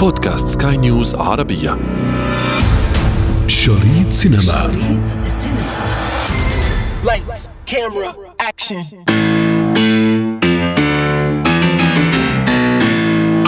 بودكاست سكاي نيوز عربية شريط سينما شريط سينما Lights, camera, action.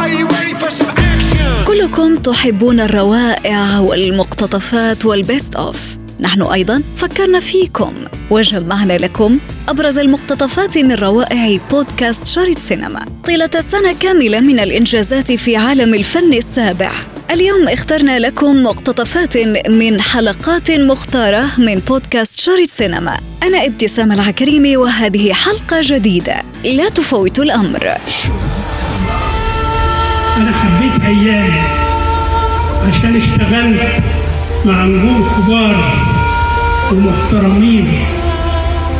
Are you ready for some action? كلكم تحبون الروائع والمقتطفات وال best of نحن أيضا فكرنا فيكم. وجمعنا لكم أبرز المقتطفات من روائع بودكاست شريط سينما. طيلة سنة كاملة من الإنجازات في عالم الفن السابع. اليوم اخترنا لكم مقتطفات من حلقات مختارة من بودكاست شريط سينما. أنا ابتسام العكريمي وهذه حلقة جديدة. لا تفوت الأمر. أنا حبيت أيامي عشان اشتغلت. مع نجوم كبار ومحترمين.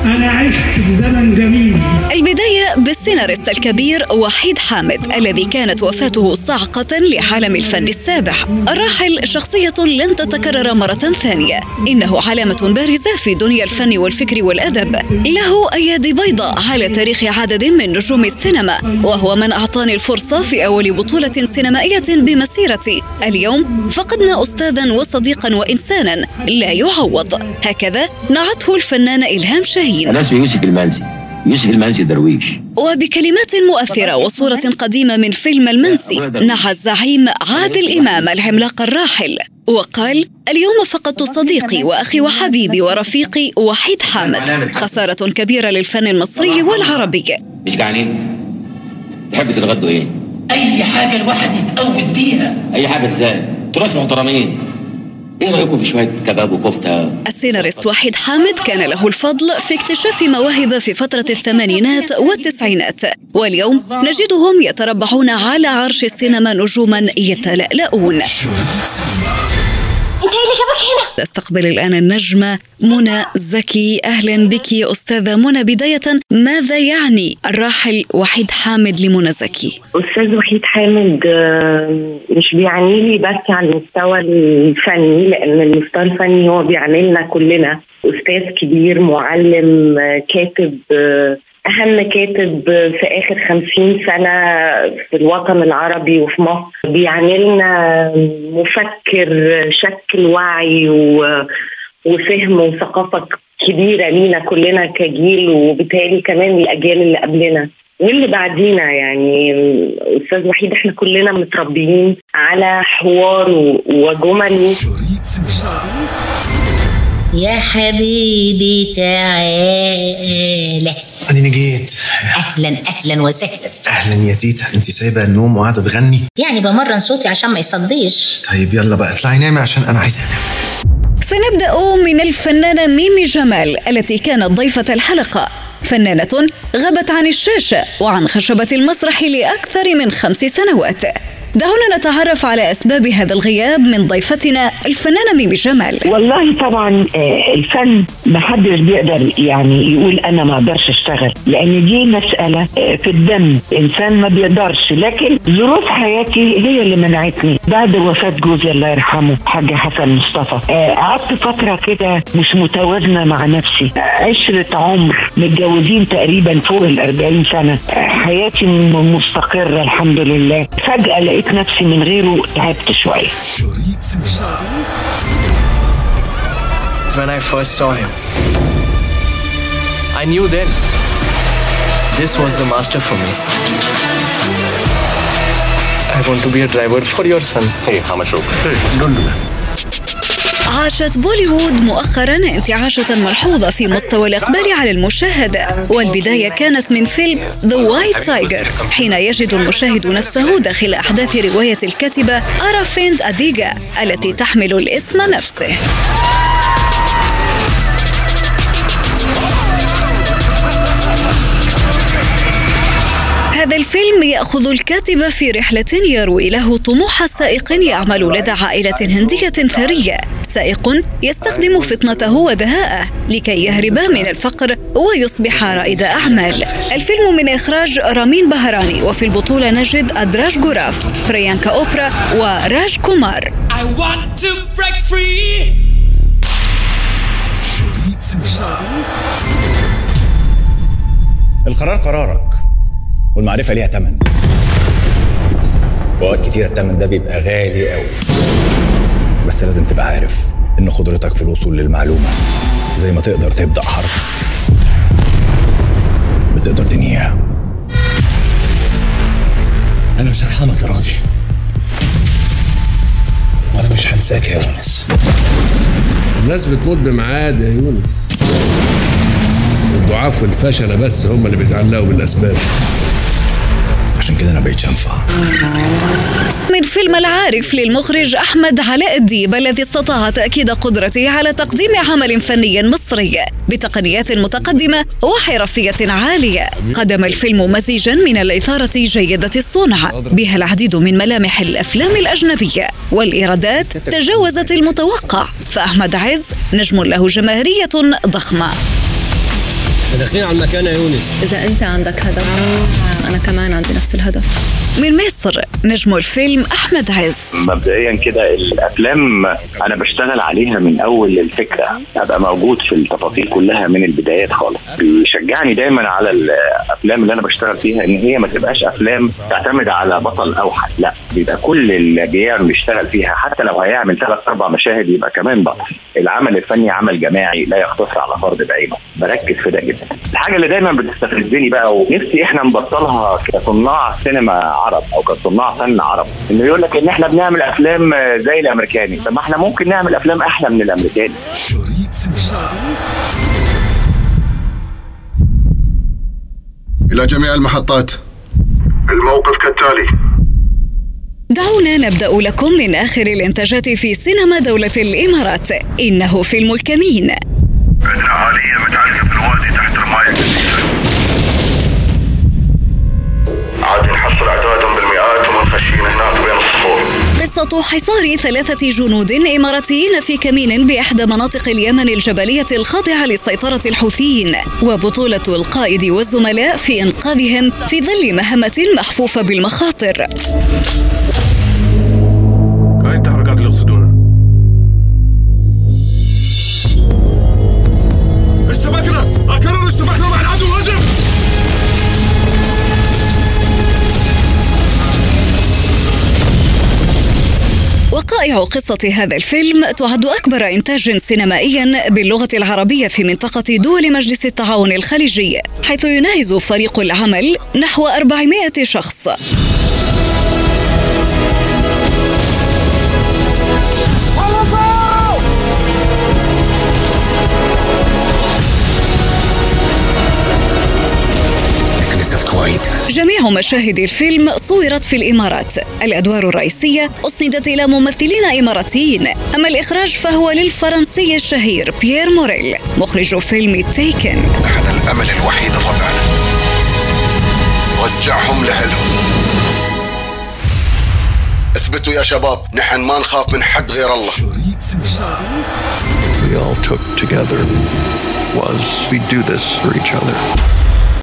أنا عشت في زمن جميل. البداية بالسيناريست الكبير وحيد حامد الذي كانت وفاته صعقة لعالم الفن السابع الراحل شخصية لن تتكرر مرة ثانية. إنه علامة بارزة في دنيا الفن والفكر والأدب. له أيادي بيضاء على تاريخ عدد من نجوم السينما وهو من أعطاني الفرصة في أول بطولة سينمائية بمسيرتي اليوم فقدنا أستاذا وصديقا وإنسانا لا يعوض. هكذا نعته الفنان إلهام شاهين. أنا اسمي يوسف المنسي يوسف المنسي درويش. وبكلمات مؤثرة وصورة قديمة من فيلم المنسي نعى الزعيم عادل إمام العملاق الراحل وقال اليوم فقدت صديقي وأخي وحبيبي ورفيقي وحيد حامد خسارة كبيرة للفن المصري والعربي. مش جعانين؟ تحبوا تتغدوا إيه؟ أي حاجة الواحد يتقود بيها. أي حاجة إزاي؟ تراث محترمين. إيه رأيكم في شوية كباب وكفتة؟ السيناريست وحيد حامد كان له الفضل في اكتشاف مواهب في فترة الثمانينات والتسعينات. واليوم نجدهم يتربعون على عرش السينما نجوما يتلألؤون. انت اللي جابك هنا. نستقبل الآن النجمة منى زكي. أهلا بك أستاذة منى. بداية ماذا يعني الراحل وحيد حامد لمنى زكي؟ أستاذ وحيد حامد مش بيعني لي بس على المستوى الفني لأن المستوى الفني هو بيعملنا كلنا. أستاذ كبير معلم آه، كاتب آه، أهم كاتب في آخر خمسين سنة في الوطن العربي وفي مصر. بيعملنا مفكر شكل وعي. وفهم وثقافة كبيرة لينا كلنا كجيل وبالتالي كمان الأجيال اللي قبلنا. واللي بعدينا يعني أستاذ وحيد إحنا كلنا متربيين على حوار وجمل. يا حبيبي تعالى. اديني جيت أهلا أهلا وسهلا. أهلا يا تيتا انت سايبة النوم وقاعدة تغني. يعني بمرن صوتي عشان ما يصديش. طيب يلا بقى اطلعي نامي عشان أنا عايز أنام. سنبدأ من الفنانة ميمي جمال التي كانت ضيفة الحلقة. فنانة غابت عن الشاشة وعن خشبة المسرح لأكثر من خمس سنوات. دعونا نتعرف على أسباب هذا الغياب من ضيفتنا الفنانة ميمي جمال. والله طبعا آه، الفن ما حدش بيقدر يعني يقول أنا ما أقدرش أشتغل لأن دي مسألة آه، في الدم. إنسان ما بيقدرش. لكن ظروف حياتي هي اللي منعتني. بعد وفاة جوزي الله يرحمه حاج حسن مصطفى آه، قعدت فترة كده مش متوازنة مع نفسي. عشرة عمر متجوزين تقريبا فوق ال 40 سنة. آه، حياتي م- مستقرة الحمد لله. فجأة لقيت نفسي من غيره تعبت شويه When I first saw him, I knew then this was the master for me. I want to be a driver for your son. Hey, how much Hey, don't do that. عاشت بوليوود مؤخرا انتعاشة ملحوظة في مستوى الإقبال على المشاهدة والبداية كانت من فيلم The White Tiger حين يجد المشاهد نفسه داخل أحداث رواية الكاتبة أرافيند أديغا التي تحمل الاسم نفسه. هذا الفيلم يأخذ الكاتب في رحلة يروي له طموح سائق يعمل لدى عائلة هندية ثرية. سائق يستخدم فطنته ودهاءه لكي يهرب من الفقر ويصبح رائد أعمال. الفيلم من إخراج رامين بهراني وفي البطولة نجد أدراج جوراف بريانكا أوبرا وراج كومار. I want to break free. القرار قرارك والمعرفة ليها تمن. وأوقات كتير التمن ده بيبقى غالي قوي بس لازم تبقى عارف إن قدرتك في الوصول للمعلومة. زي ما تقدر تبدأ حرب. بتقدر تنهيها. أنا مش هرحمك يا راضي. وأنا مش هنساك يا يونس. الناس بتموت بميعاد يا يونس الضعاف والفشلة بس هم اللي بيتعلقوا بالأسباب. عشان كده أنا بقيتش أنفع من فيلم العارف للمخرج أحمد علاء الديب الذي استطاع تأكيد قدرته على تقديم عمل فني مصري بتقنيات متقدمة وحرفية عالية. قدم الفيلم مزيجا من الإثارة جيدة الصنع بها العديد من ملامح الأفلام الأجنبية والإيرادات تجاوزت المتوقع. فأحمد عز نجم له جماهيرية ضخمة. داخلين على المكان يا يونس. إذا أنت عندك هدف أنا كمان عندي نفس الهدف. من مصر نجم الفيلم أحمد عز. مبدئيا كده الأفلام أنا بشتغل عليها من أول الفكرة أبقى موجود في التفاصيل كلها من البدايات خالص. بيشجعني دايما على الأفلام اللي أنا بشتغل فيها إن هي ما تبقاش أفلام تعتمد على بطل اوحد لا. بيبقى كل اللي بيشتغل فيها حتى لو هيعمل ثلاث أربع مشاهد يبقى كمان بطل. العمل الفني عمل جماعي لا يقتصر على فرد بعينه. بركز في ده جدا. الحاجة اللي دايما بتستفزني بقى ونفسي إحنا نبطلها كصناع سينما عرب أو كصناع فن عرب. إنه يقول لك إن إحنا بنعمل أفلام زي الأمريكاني. طب ما إحنا ممكن نعمل أفلام أحلى من الأمريكاني. إلى جميع المحطات. الموقف كالتالي. دعونا نبدأ لكم من آخر الإنتاجات في سينما دولة الإمارات. إنه فيلم الكمين. عندنا عالية متعلقة بالوادي تحت الماء عاد نحصل أعدادهم بالمئات ومنخشين هناك بين الصفوف. قصة حصار ثلاثة جنود إماراتيين في كمين بإحدى مناطق اليمن الجبلية الخاضعة لسيطرة الحوثيين وبطولة القائد والزملاء في إنقاذهم في ظل مهمة محفوفة بالمخاطر. هاي التحركات اللي يقصدونها استبقنا أكرر استبقنا مع العدو هجم وقائع قصة هذا الفيلم تعد أكبر إنتاج سينمائيا باللغة العربية في منطقة دول مجلس التعاون الخليجي حيث يناهز فريق العمل نحو 400 شخص. وايد جميع مشاهد الفيلم صورت في الإمارات. الأدوار الرئيسية أسندت إلى ممثلين إماراتيين. أما الإخراج فهو للفرنسي الشهير بيير موريل. مخرج فيلم تيكن. نحن الأمل الوحيد لربعنا رجعهم لأهلهم. اثبتوا يا شباب نحن ما نخاف من حد غير الله. We all took together was we do this for each other.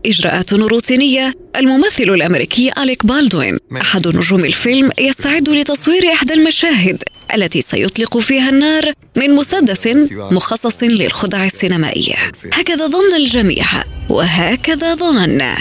إجراءات روتينية الممثل الأمريكي أليك بالدوين. أحد نجوم الفيلم يستعد لتصوير إحدى المشاهد التي سيطلق فيها النار من مسدس مخصص للخدع السينمائية. هكذا ظن الجميع وهكذا ظننا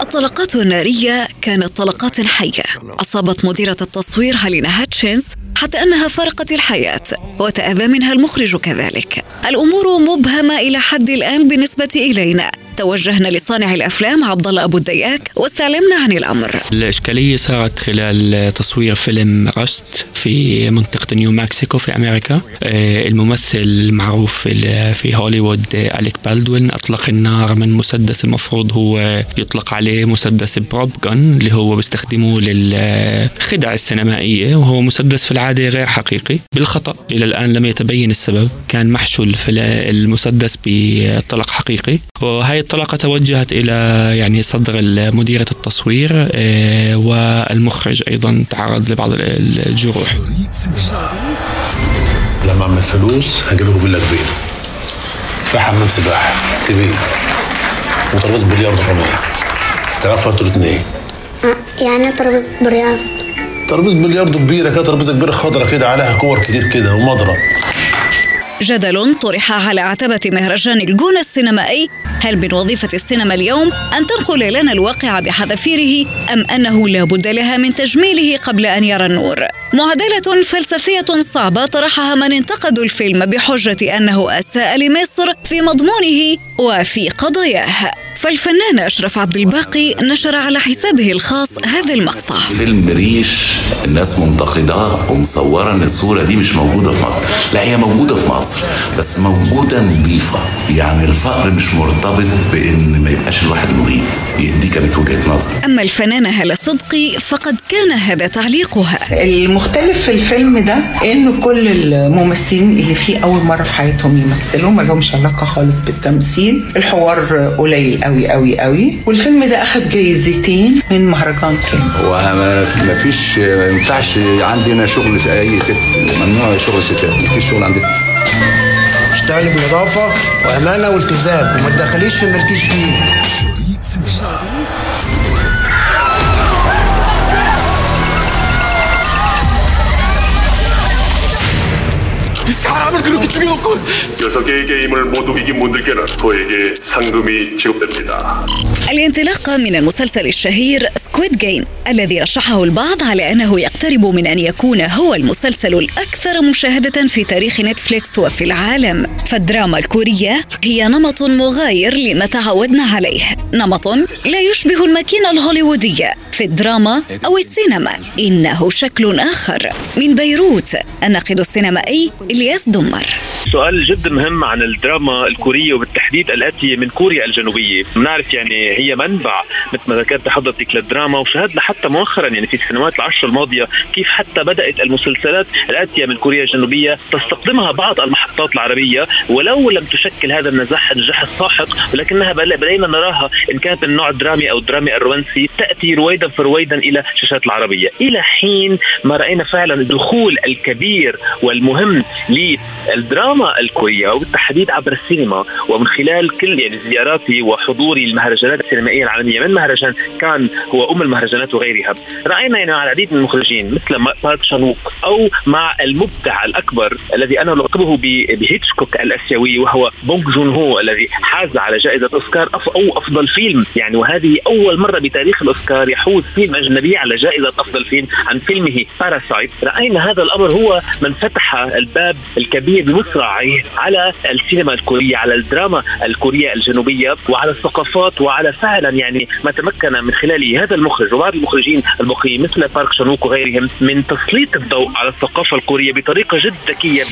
الطلقات النارية كانت طلقات حية. أصابت مديرة التصوير هالينا هاتشينز حتى أنها فرقت الحياة وتأذى منها المخرج كذلك الأمور مبهمة إلى حد الآن بالنسبة إلينا توجهنا لصانع الأفلام عبد الله أبو الدياك واستعلمنا عن الأمر. الإشكالية صارت خلال تصوير فيلم رست في منطقة نيو مكسيكو في أمريكا. الممثل المعروف في هوليوود أليك بالدوين أطلق النار من مسدس المفروض هو يطلق عليه مسدس prop gun اللي هو بيستخدمه للخدع السينمائية وهو مسدس في العاده غير حقيقي. بالخطأ إلى الآن لم يتبين السبب. كان محشو ل في المسدس بطلق حقيقي. وهي الطلقة توجهت إلى يعني صدر مديرة التصوير والمخرج أيضا تعرض لبعض الجروح. لما أعمل فلوس هجيب لكم فيلا كبيرة. في حمام سباحة كبير. وترابيزة بلياردو كمان. تعرفوا أنتوا الاثنين يعني ترابيزة برياض ترابيزة بلياردو كبيرة كده ترابيزة كبيرة خضرة كده عليها كور كتير كده ومضرب. جدل طرح على عتبة مهرجان الجونة السينمائي. هل من وظيفة السينما اليوم أن تنقل لنا الواقع بحذافيره أم أنه لا بد لها من تجميله قبل أن يرى النور؟ معادلة فلسفية صعبة طرحها من انتقدوا الفيلم بحجة أنه أساء لمصر في مضمونه وفي قضاياه. فالفنان أشرف عبد الباقي نشر على حسابه الخاص هذا المقطع. فيلم ريش الناس منتقداه ومصورة إن الصورة دي مش موجودة في مصر. لا هي موجودة في مصر بس موجودة نظيفة. يعني الفقر مش مرتبط بإن ما يبقاش الواحد نظيف. دي كانت وجهة نظري. أما الفنانة هالة صدقي فقد كان هذا تعليقها. المختلف في الفيلم ده إنه كل الممثلين اللي فيه أول مرة في حياتهم يمثلوا ما لهمش علاقة خالص بالتمثيل. الحوار قليل قوي قوي قوي والفيلم ده أخد جايزتين من مهرجان كان وما فيش ما ينفعش عندنا شغل أي ست. ممنوع شغل ستات ما فيش شغل عندنا. اشتغلي بنظافه وأمانة والتزام. وما تدخليش في مالكيش فيه. 사람을 그렇게 죽여놓고 여섯 개의 게임을 모두 이긴 분들께는 저에게 상금이 지급됩니다. الانطلاقة من المسلسل الشهير سكويد جيم الذي رشحه البعض على أنه يقترب من أن يكون هو المسلسل الأكثر مشاهدة في تاريخ نتفليكس وفي العالم فالدراما الكورية هي نمط مغاير لما تعودنا عليه نمط لا يشبه الماكينة الهوليوودية في الدراما أو السينما. إنه شكل آخر. من بيروت الناقد السينمائي إلياس دمر. سؤال جدا مهم عن الدراما الكورية وبالتحديد الآتية من كوريا الجنوبية. بنعرف يعني هي منبع مثل ما ذكرت حضرتك للدراما وشاهدنا حتى مؤخرا يعني في السنوات العشر الماضية كيف حتى بدأت المسلسلات الآتية من كوريا الجنوبية تستقدمها بعض المحطات العربية ولو لم تشكل هذا النجاح النجاح الساحق ولكنها بدأنا نراها إن كانت النوع الدرامي أو الدرامي الرومانسي تأتي رويدا فرويدا إلى الشاشات العربية. إلى حين ما رأينا فعلا الدخول الكبير والمهم للدراما الكورية وبالتحديد عبر السينما. ومن خلال كل يعني زياراتي وحضوري للمهرجانات السينمائية العالمية من مهرجان كان هو أم المهرجانات وغيرها رأينا يعني مع العديد من المخرجين مثل بارك شان ووك أو مع المبدع الأكبر الذي أنا ألقبه بهيتشكوك الآسيوي وهو بونغ جون هو الذي حاز على جائزة أوسكار أو أفضل فيلم. يعني وهذه أول مرة بتاريخ الأوسكار يحوز فيلم أجنبي على جائزة أفضل فيلم عن فيلمه Parasite رأينا هذا الأمر هو من فتح الباب الكبير بمصراعيه على السينما الكورية على الدراما الكورية الجنوبية وعلى الثقافات وعلى فعلا يعني ما تمكن من خلاله هذا المخرج وبعض المخرجين الباقيين مثل بارك شان ووك وغيرهم من تسليط الضوء على الثقافة الكورية بطريقة جد ذكية.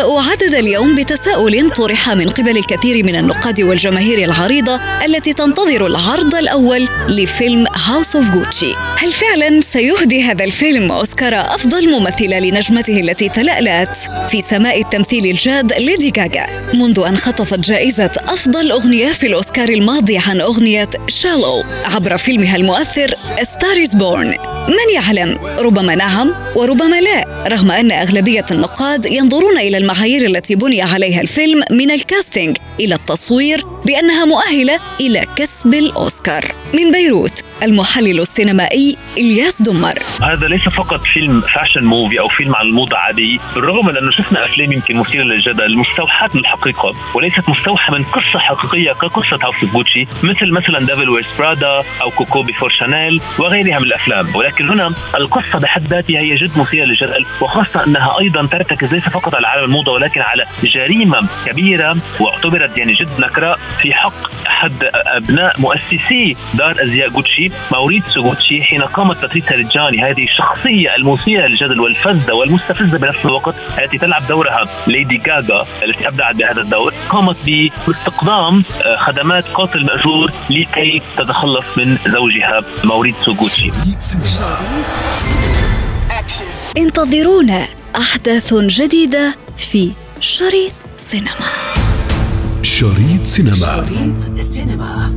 نبدأ عدد اليوم بتساؤل طرح من قبل الكثير من النقاد والجماهير العريضة التي تنتظر العرض الأول لفيلم House of Gucci هل فعلا سيهدي هذا الفيلم أوسكار أفضل ممثلة لنجمته التي تلألأت في سماء التمثيل الجاد ليدي غاغا؟ منذ أن خطفت جائزة أفضل أغنية في الأوسكار الماضي عن أغنية Shallow عبر فيلمها المؤثر Star Is Born من يعلم؟ ربما نعم وربما لا رغم أن أغلبية النقاد ينظرون إلى المعايير التي بني عليها الفيلم من ال casting إلى التصوير بأنها مؤهلة إلى كسب الأوسكار. من بيروت المحلل السينمائي إلياس دمر. هذا ليس فقط فيلم fashion movie أو فيلم عن الموضة عادي. بالرغم من أنه شفنا أفلام يمكن مثيرة للجدل مستوحاة من الحقيقة وليست مستوحاة من قصة حقيقية كقصة هاوس جوتشي مثل مثلا Devil Wears Prada أو Coco Before Chanel وغيرها من الأفلام. ولكن هنا القصة بحد ذاتها هي جد مثيرة للجدل وخاصة أنها أيضا ترتكز ليس فقط على عالم الموضة ولكن على جريمة كبيرة واعتبرت يعني جد نكراء في حق أحد أبناء مؤسسي دار أزياء جوتشي ماوريتسو جوتشي حين قامت باتريسيا ريجاني هذه الشخصية المثيرة للجدل والفذه والمستفزة بنفس الوقت التي تلعب دورها ليدي غاغا التي أبدعت بهذا الدور قامت باستقدام خدمات قاتل مأجور لكي تتخلص من زوجها ماوريتسو جوتشي انتظرونا أحداث جديدة في شريط سينما. شريط سينما. شريط سينما.